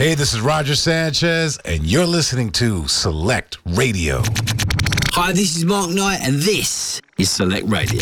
Hey, this is Roger Sanchez, and you're listening to Select Radio. Hi, this is Mark Knight, and this is Select Radio.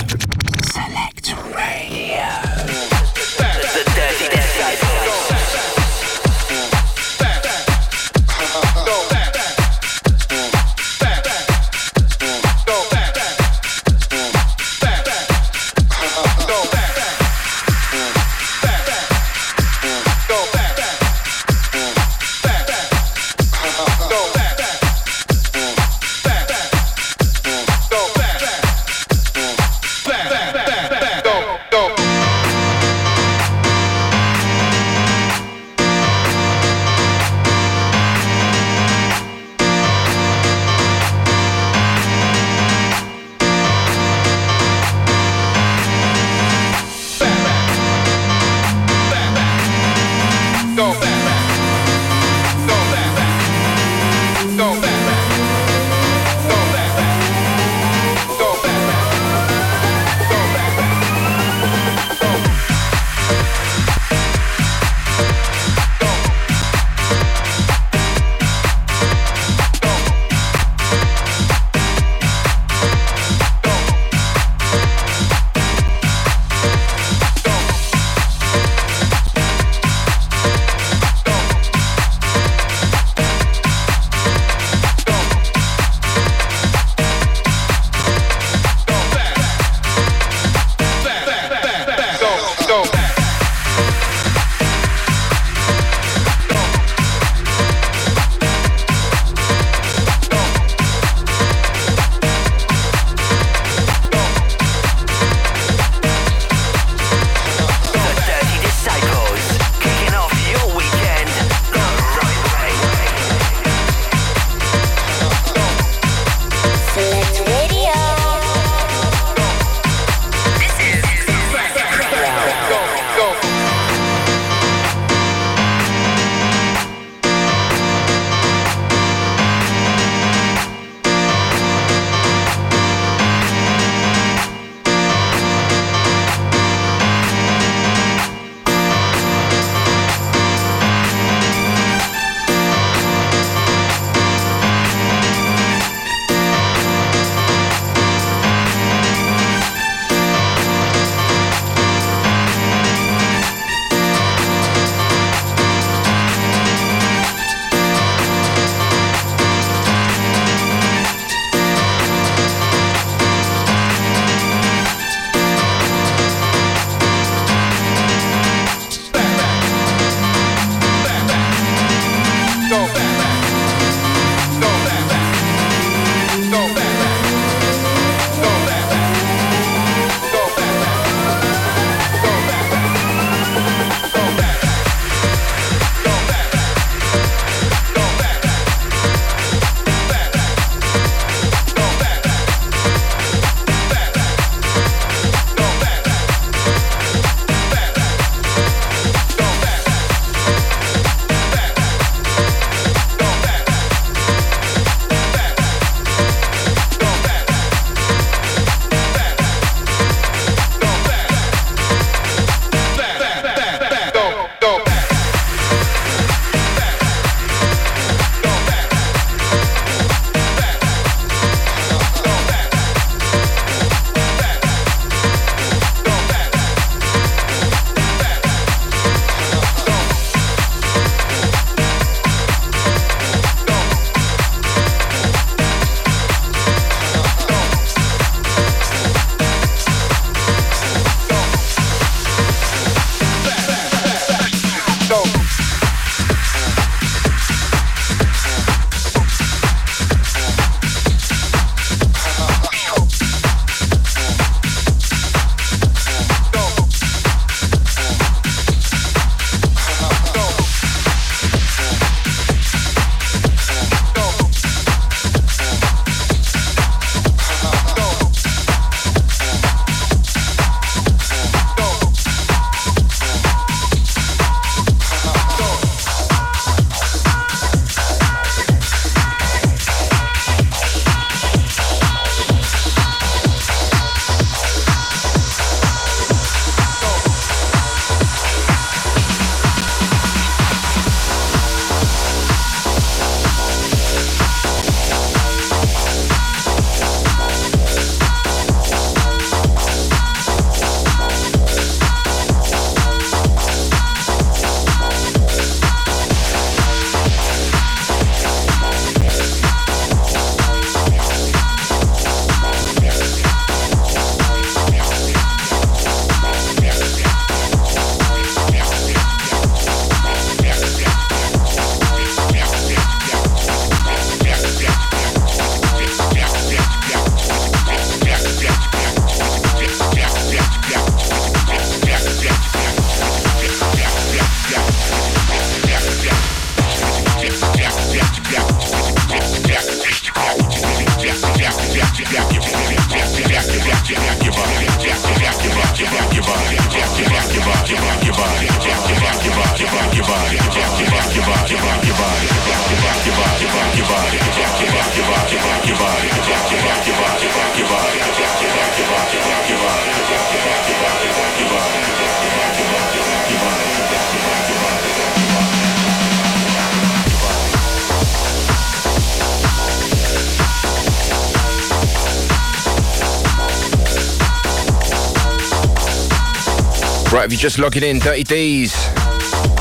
You're just logging in, Dirty D's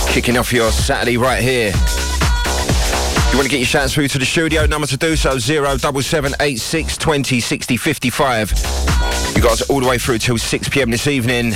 kicking off your Saturday right here. You want to get your shouts through to the studio? Number to do so: zero double seven eight six twenty sixty fifty five. You got us all the way through till six pm this evening.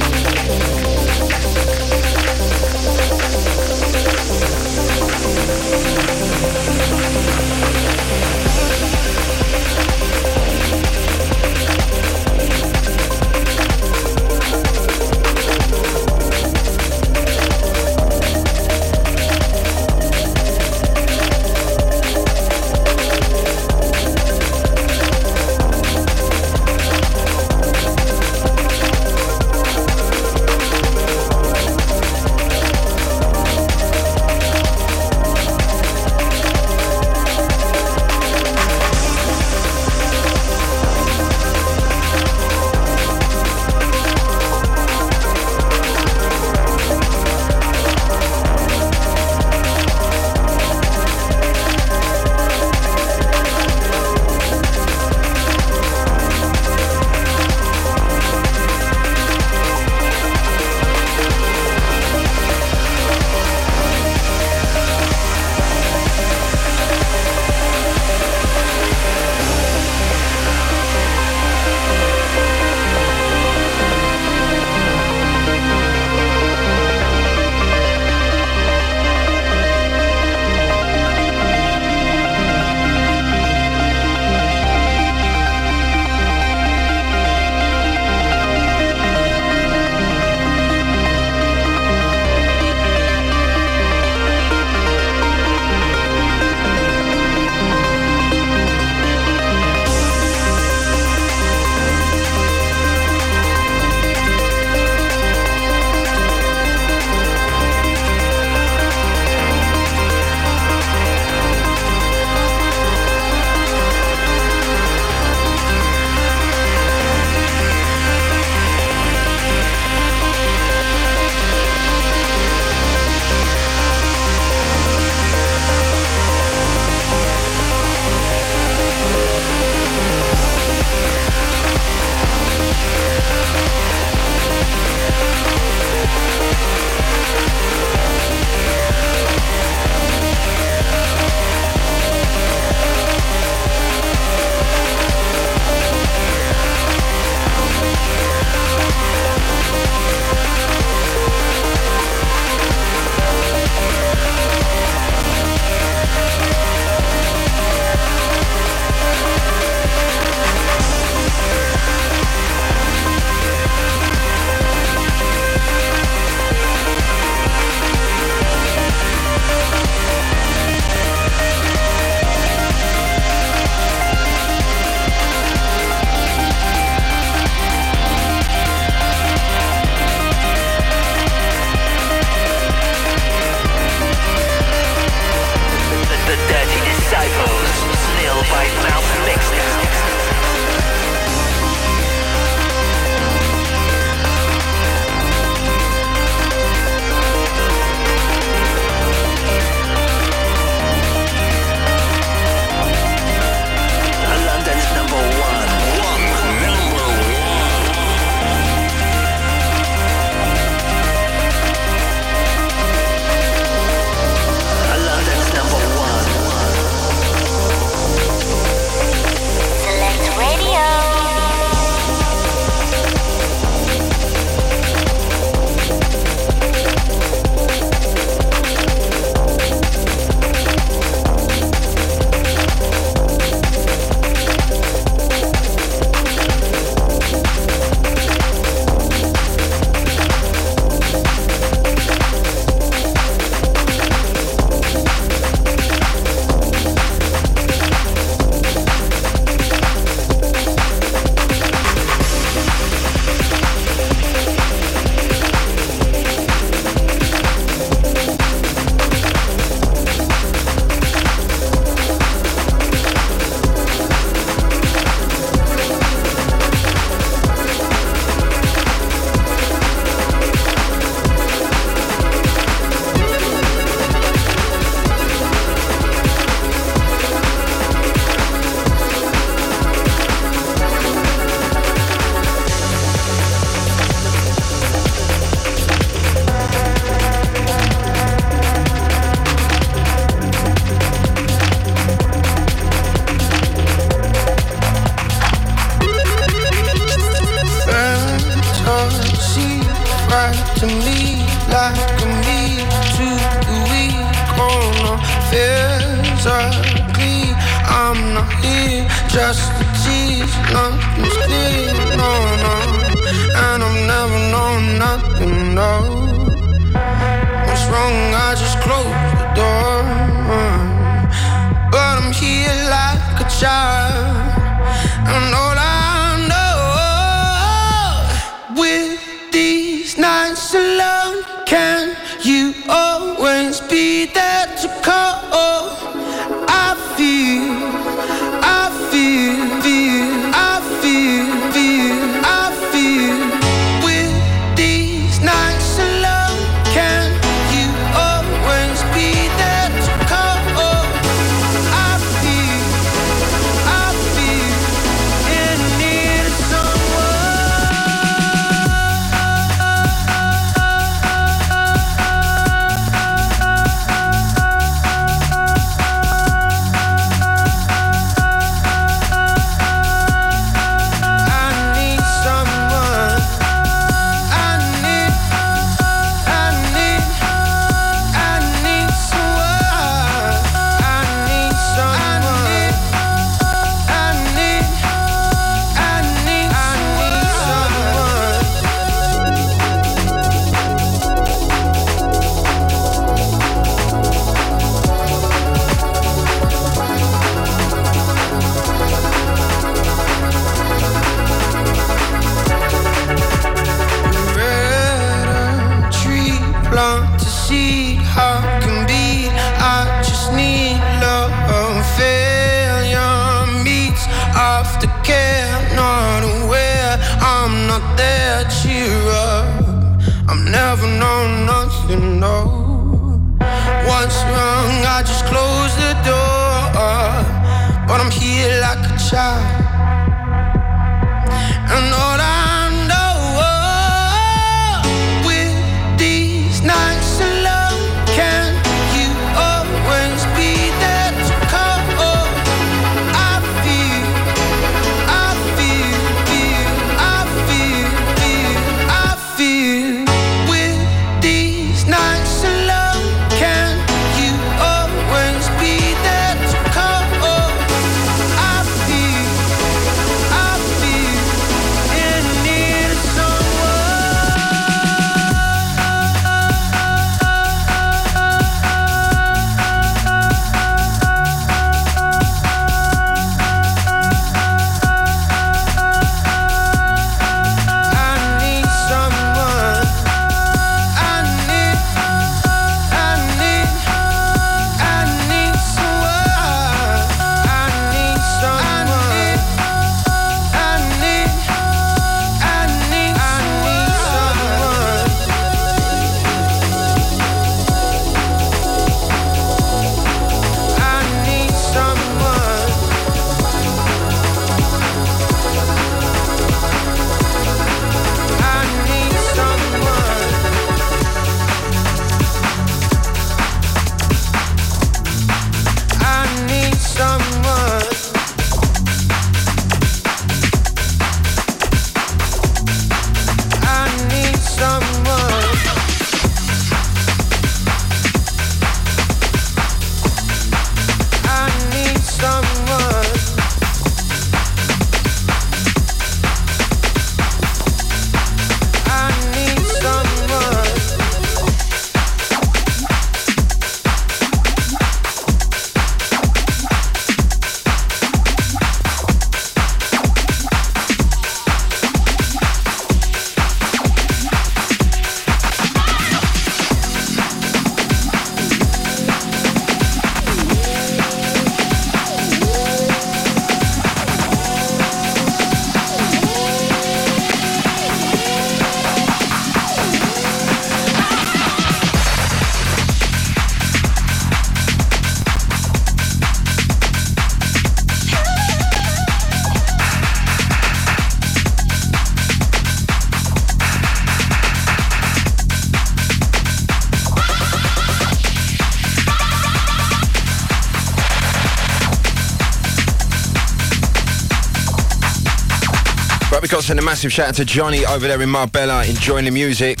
Send a massive shout out to Johnny over there in Marbella enjoying the music.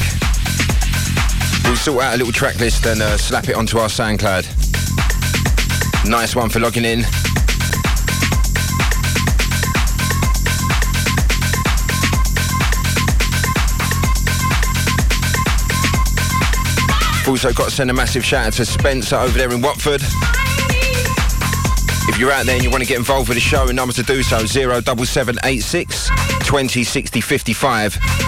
We'll sort out a little track list and uh, slap it onto our SoundCloud. Nice one for logging in. Also got to send a massive shout out to Spencer over there in Watford. If you're out there and you want to get involved with the show, a number to do so, 07786 20 60 55.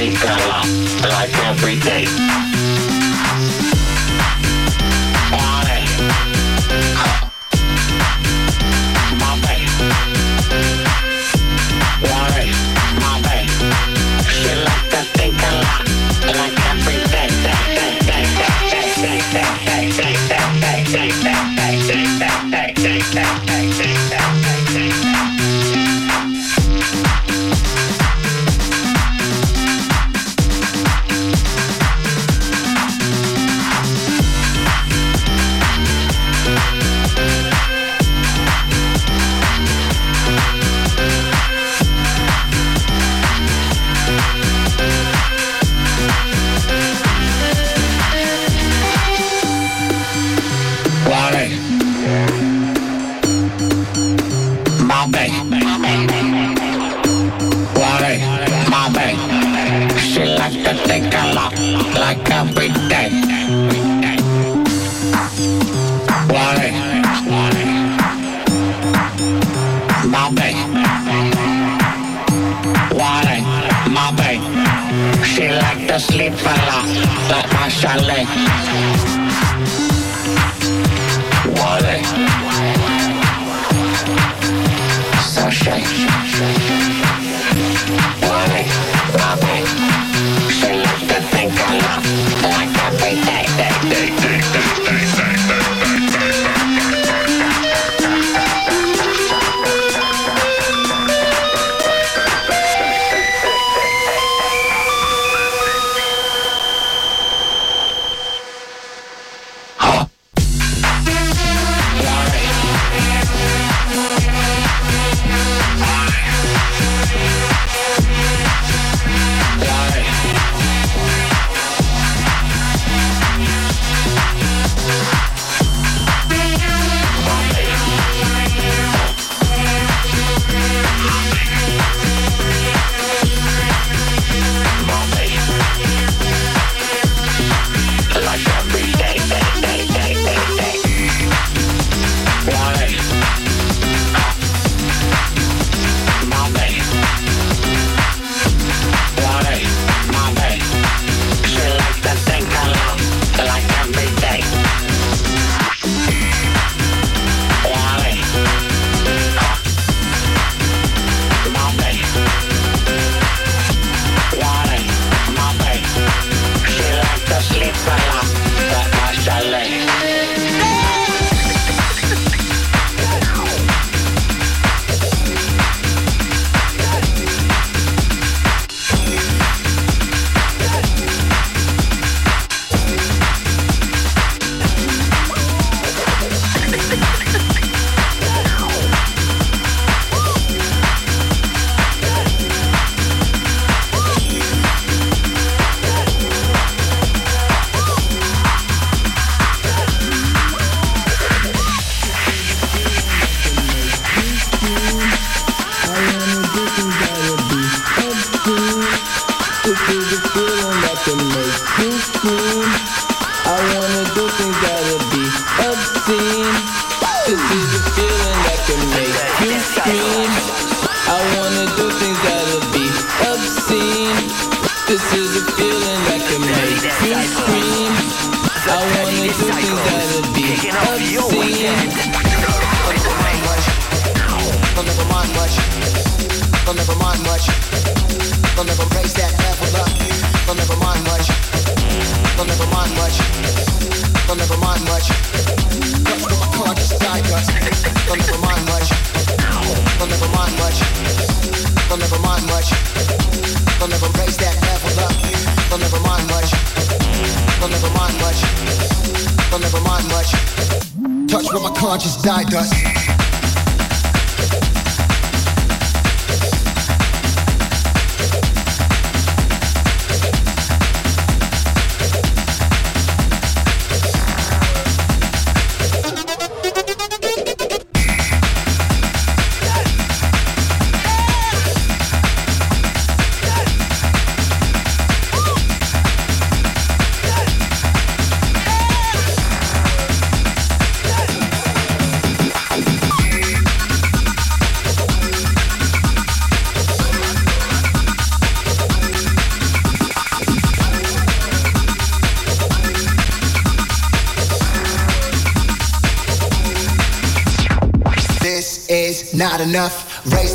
Think a lot, like every day.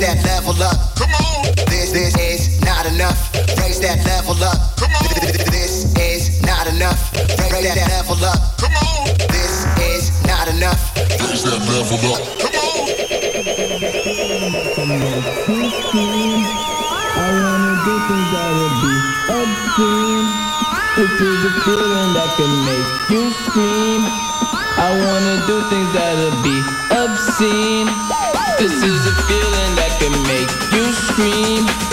That level up. Come on. This this is not enough. Raise that level up. Come on. This is not enough. Raise that level up. Come on. This is not enough. Raise that level up. Come on. I wanna do things that'll be obscene. This is a feeling that can make you scream. I wanna do things that'll be obscene. This is a feeling that can make you scream.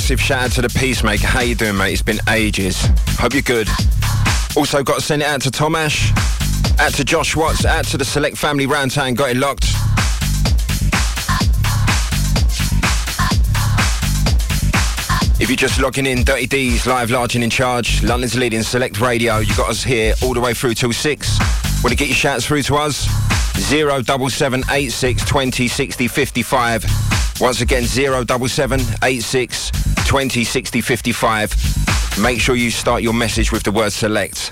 Massive shout out to the Peacemaker. How you doing, mate? It's been ages. Hope you're good. Also got to send it out to Tom Ash, out to Josh Watts, out to the Select Family Round Town. Got it locked. If you're just logging in, Dirty D's live, large and in charge. London's leading Select Radio. You got us here all the way through till six. Want to get your shouts through to us? Zero double seven eight six twenty sixty fifty five. Once again, zero double seven eight six twenty sixty fifty five. Make sure you start your message with the word select.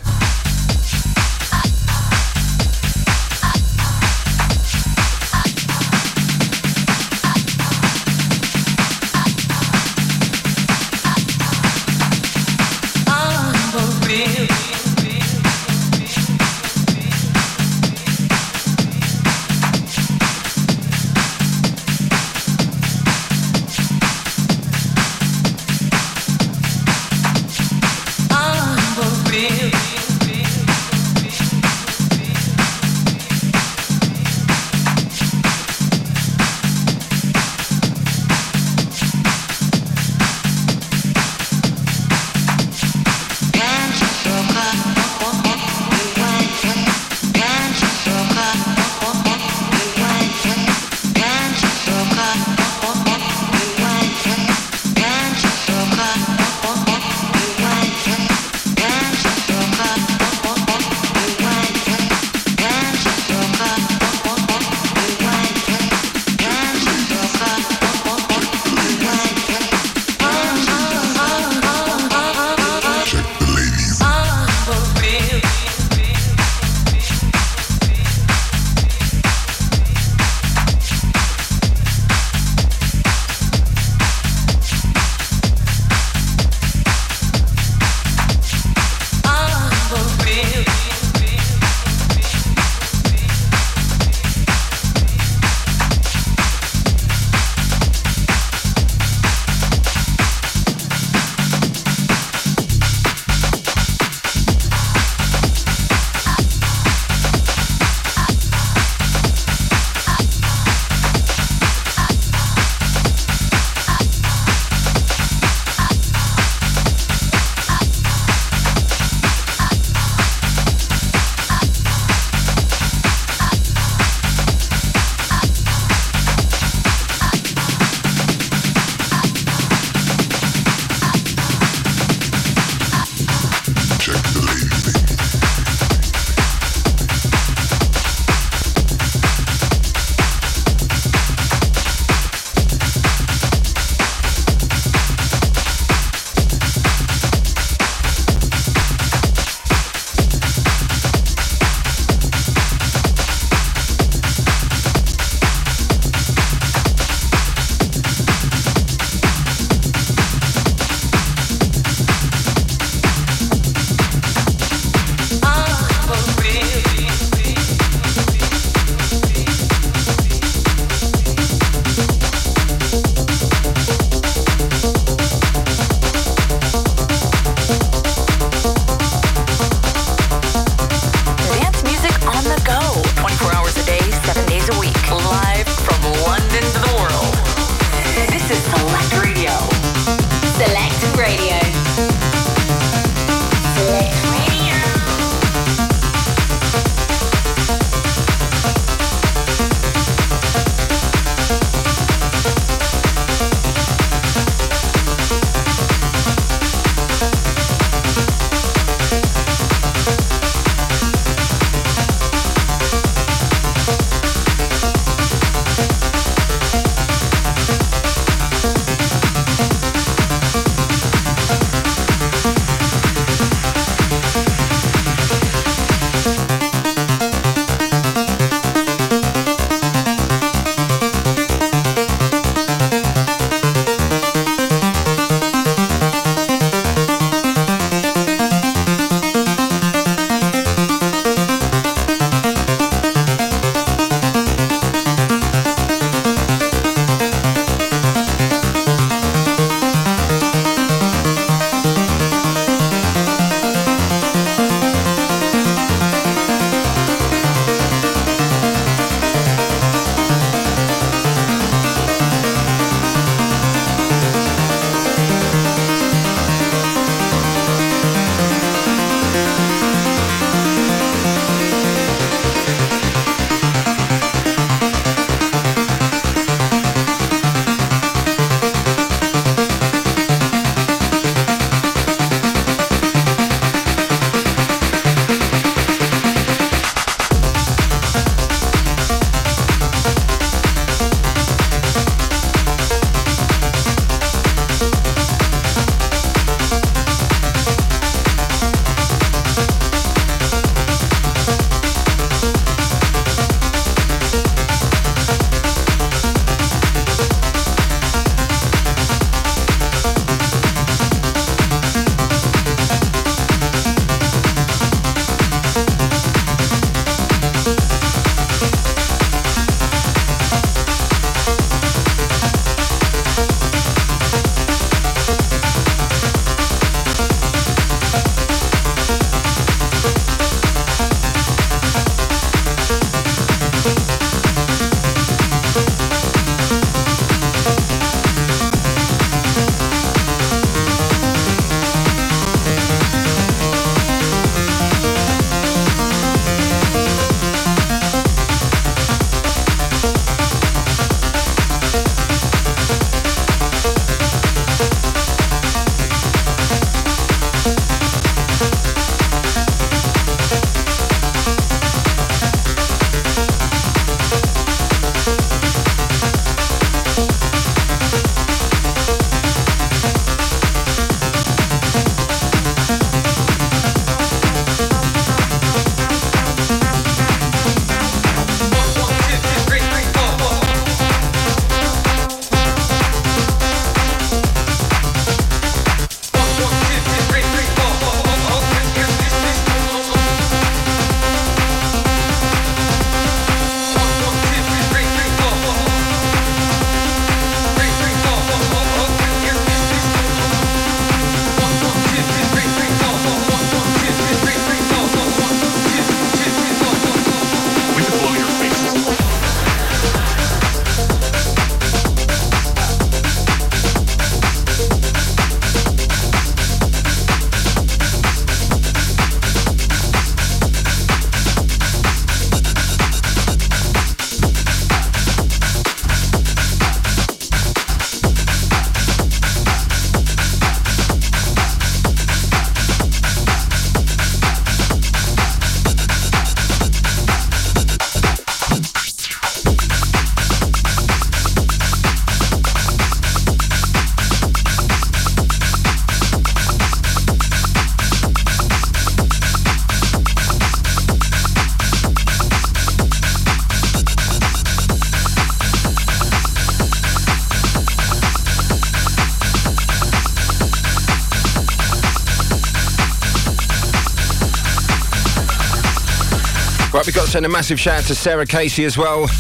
Send a massive shout out to Sarah Casey as well.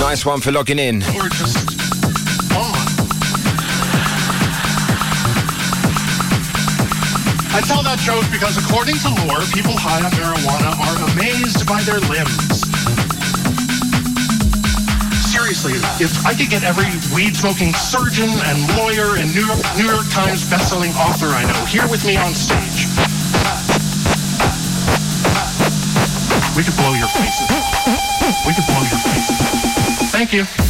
Nice one for logging in. I tell that joke because according to lore, people high on marijuana are amazed by their limbs. Seriously, if I could get every weed-smoking surgeon and lawyer and New York, New York Times bestselling author I know here with me on stage, we could blow your faces. We could blow your faces. Thank you.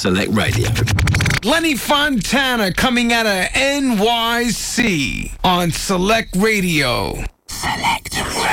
Select Radio. Lenny Fontana coming out of NYC on Select Radio. Select Radio.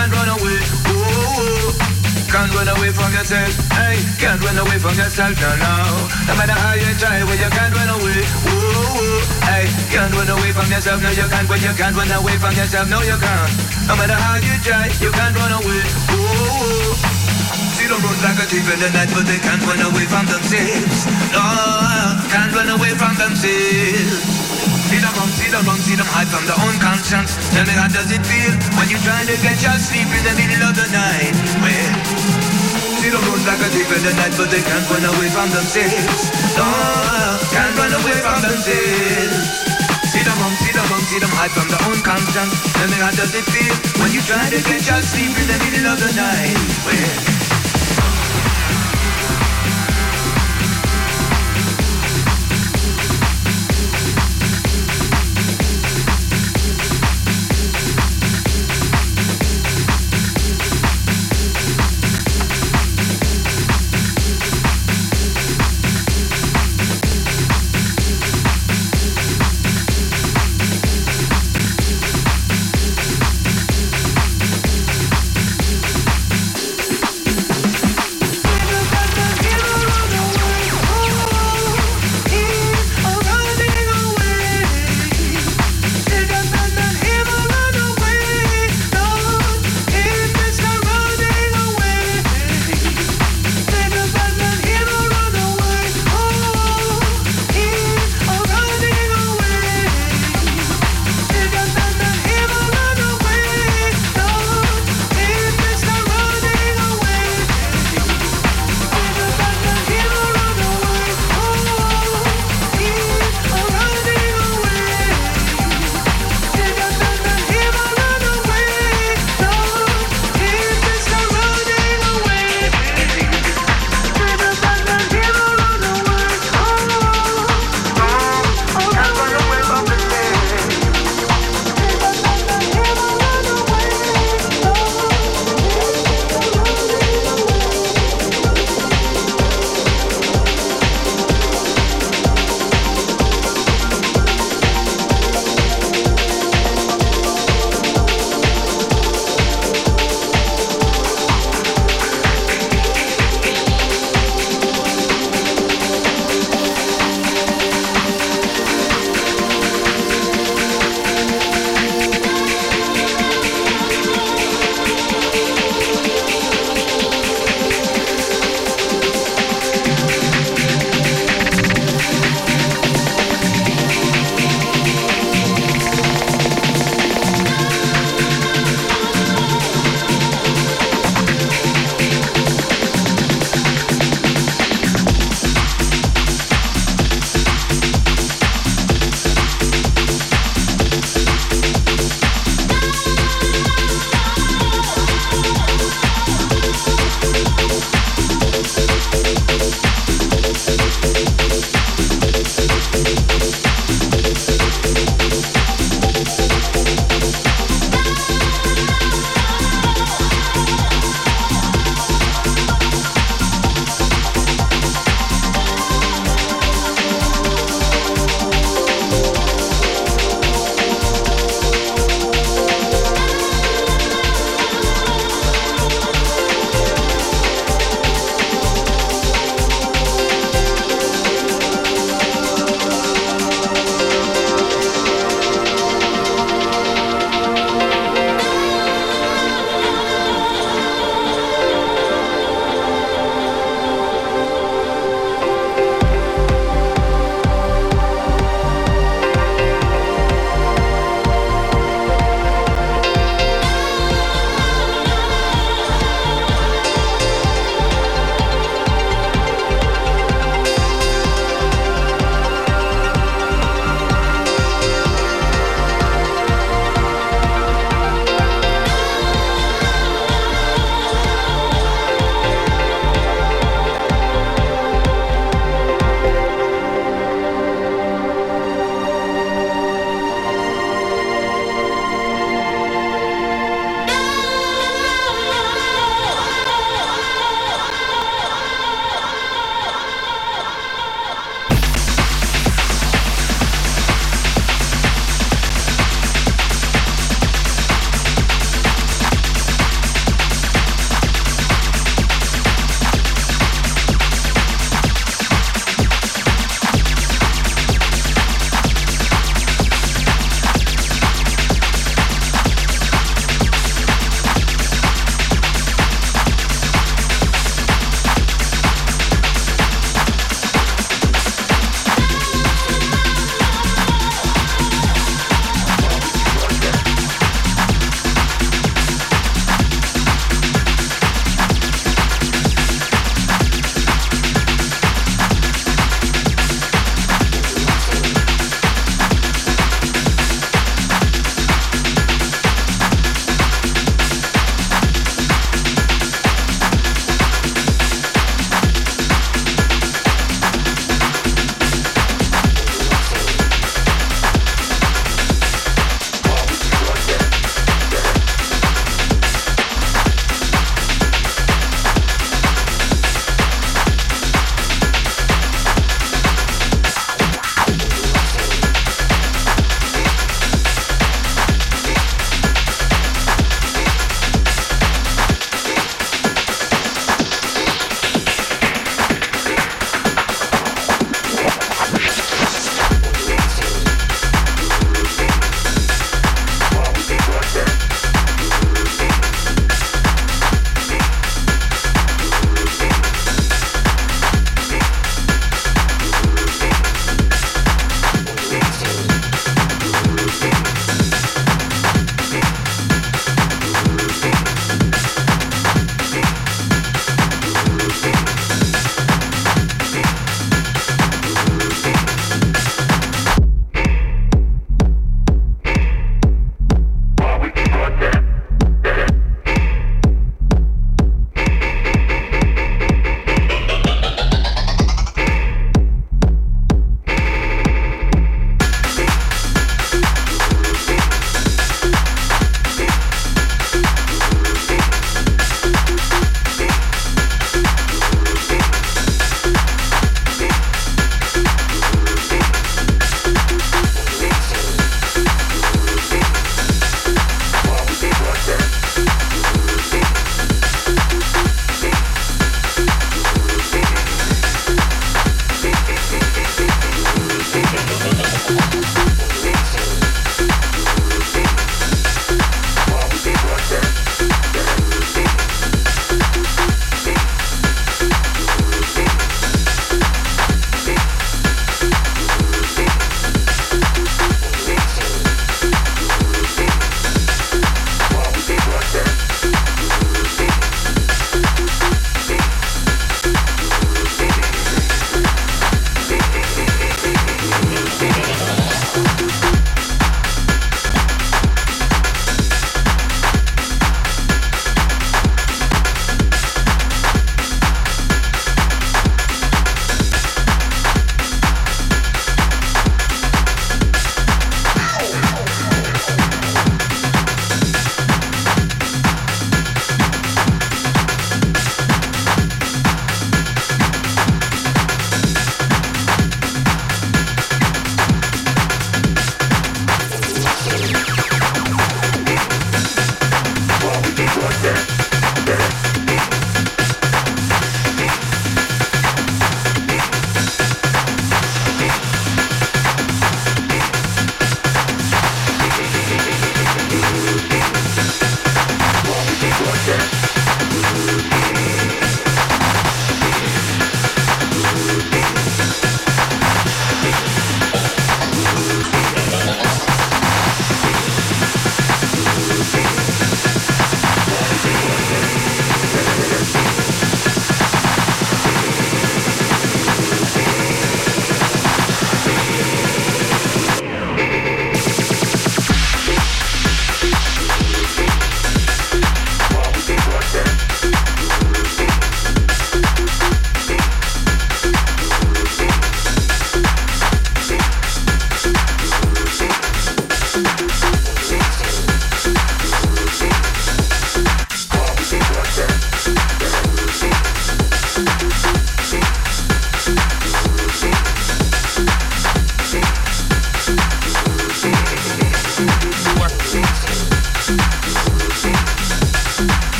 can't run away. Oh, can't run away from yourself. Hey, can't run away from yourself. No, no. No matter how you try, well, you can't run away. Oh, hey, can't run away from yourself. No, you can't. but you can't run away from yourself. No, you can't. No matter how you try, you can't run away. Oh, see them run like a thief in the night, but they can't run away from themselves. No, can't run away from themselves them up, see them wrong, see them hide from their own conscience. Tell me how does it feel when you try to get your sleep in the middle of the night? Well, see them run like a thief in the night, but they can't run away from themselves. No, can't run away from themselves. See them wrong, see them wrong, see them hide from their own conscience. Tell me how does it feel when you try to get your sleep in the middle of the night? Well.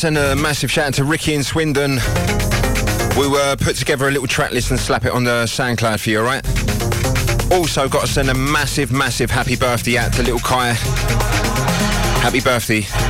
send a massive shout out to Ricky in Swindon. We were put together a little track list and slap it on the SoundCloud for you, alright? Also got to send a massive, massive happy birthday out to little Kai. Happy birthday.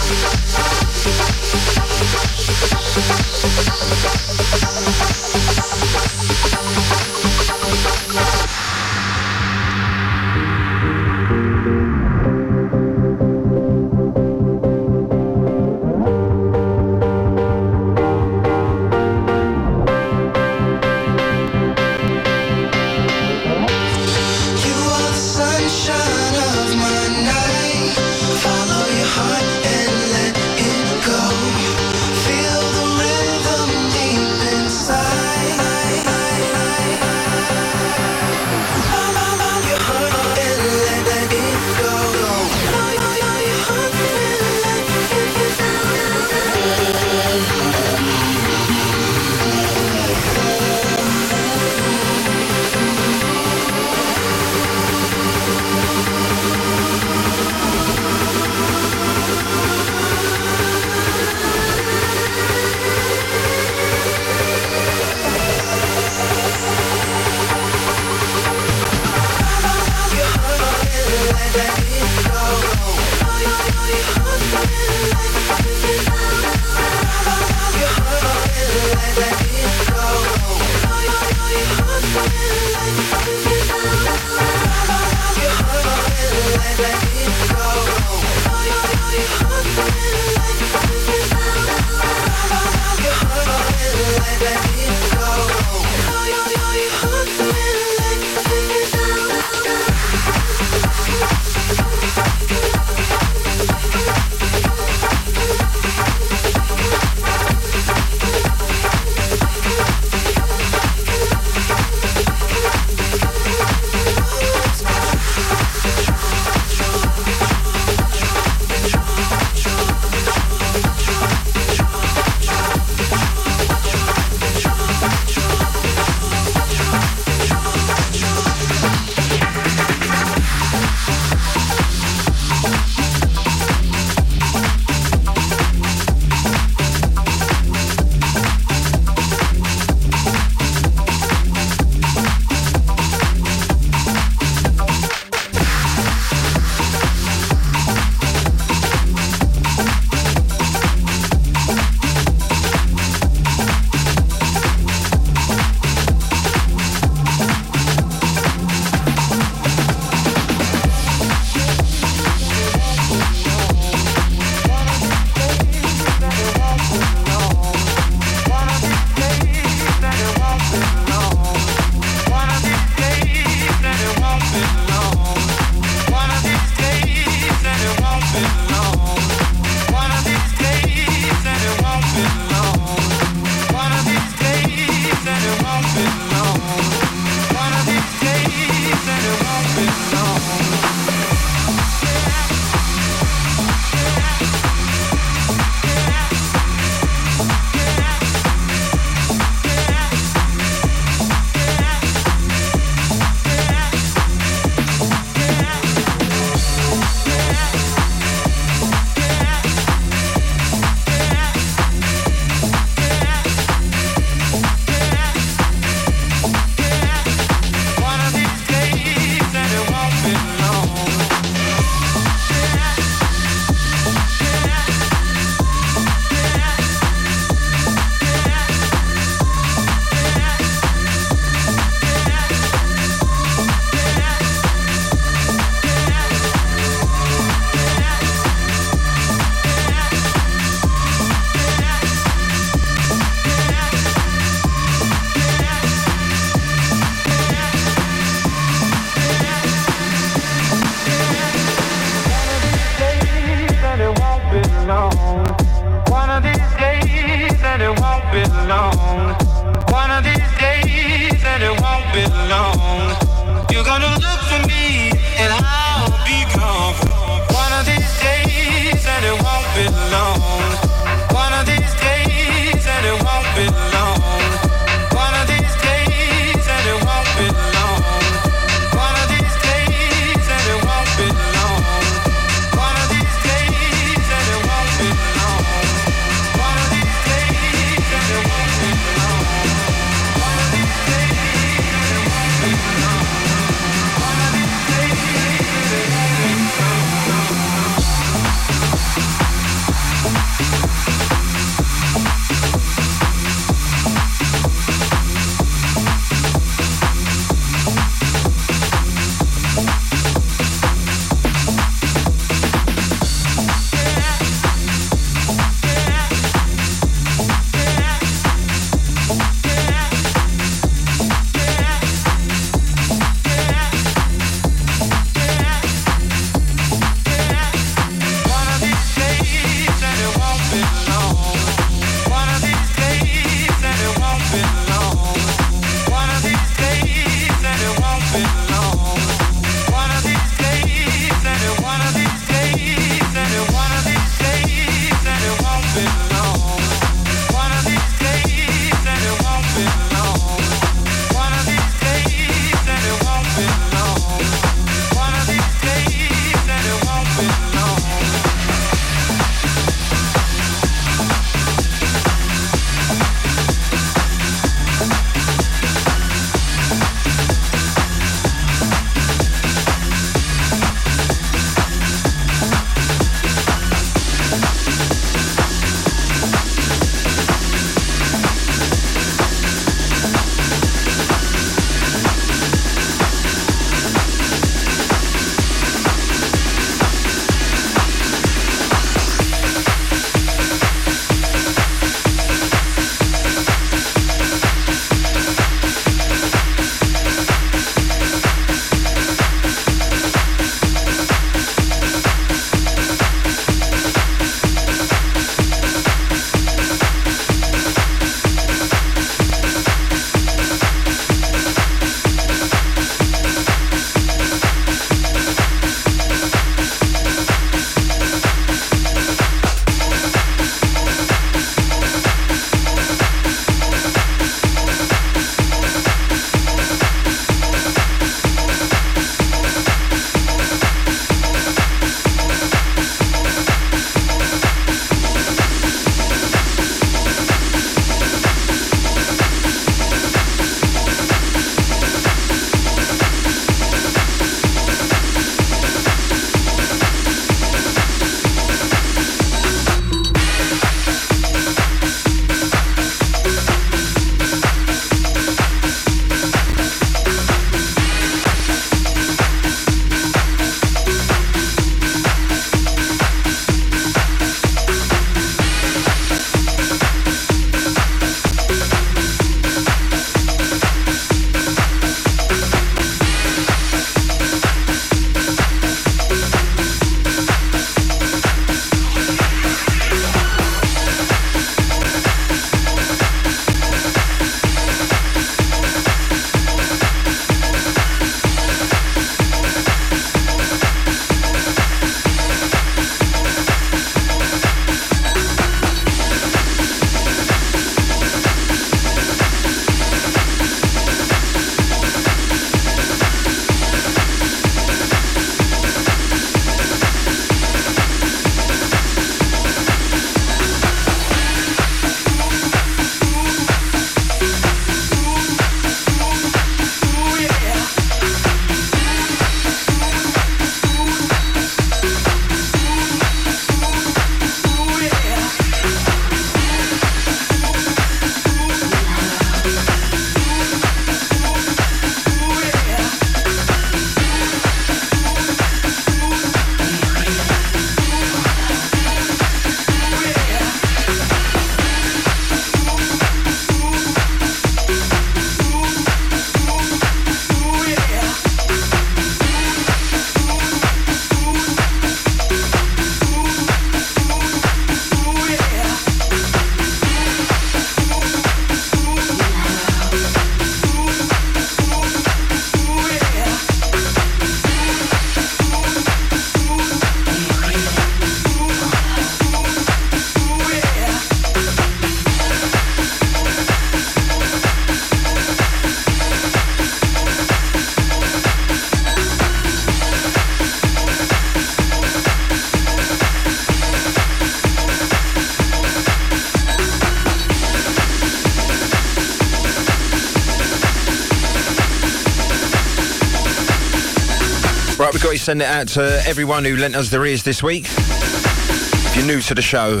Send it out to everyone who lent us their ears this week. If you're new to the show,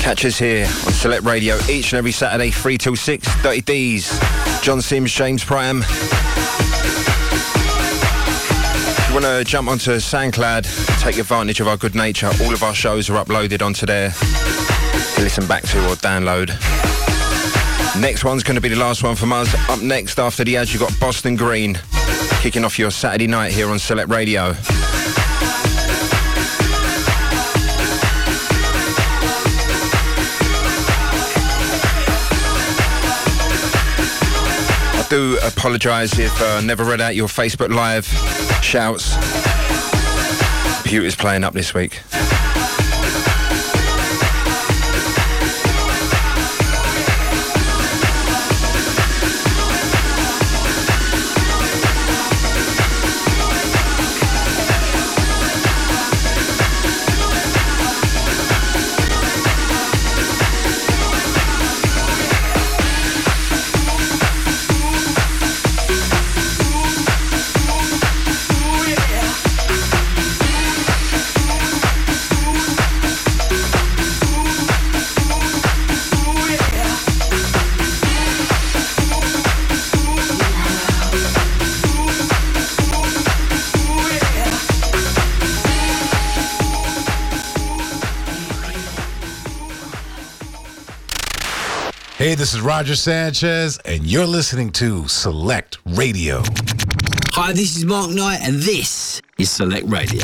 catch us here on Select Radio each and every Saturday, 3 till 6. Dirty D's, John Sims, James Pram. If you want to jump onto SoundCloud, take advantage of our good nature, all of our shows are uploaded onto there to listen back to or download. Next one's going to be the last one from us. Up next after the ads, you've got Boston Green kicking off your Saturday night here on Select Radio. I do apologise if I uh, never read out your Facebook Live shouts. Computer's playing up this week. This is Roger Sanchez, and you're listening to Select Radio. Hi, this is Mark Knight, and this is Select Radio.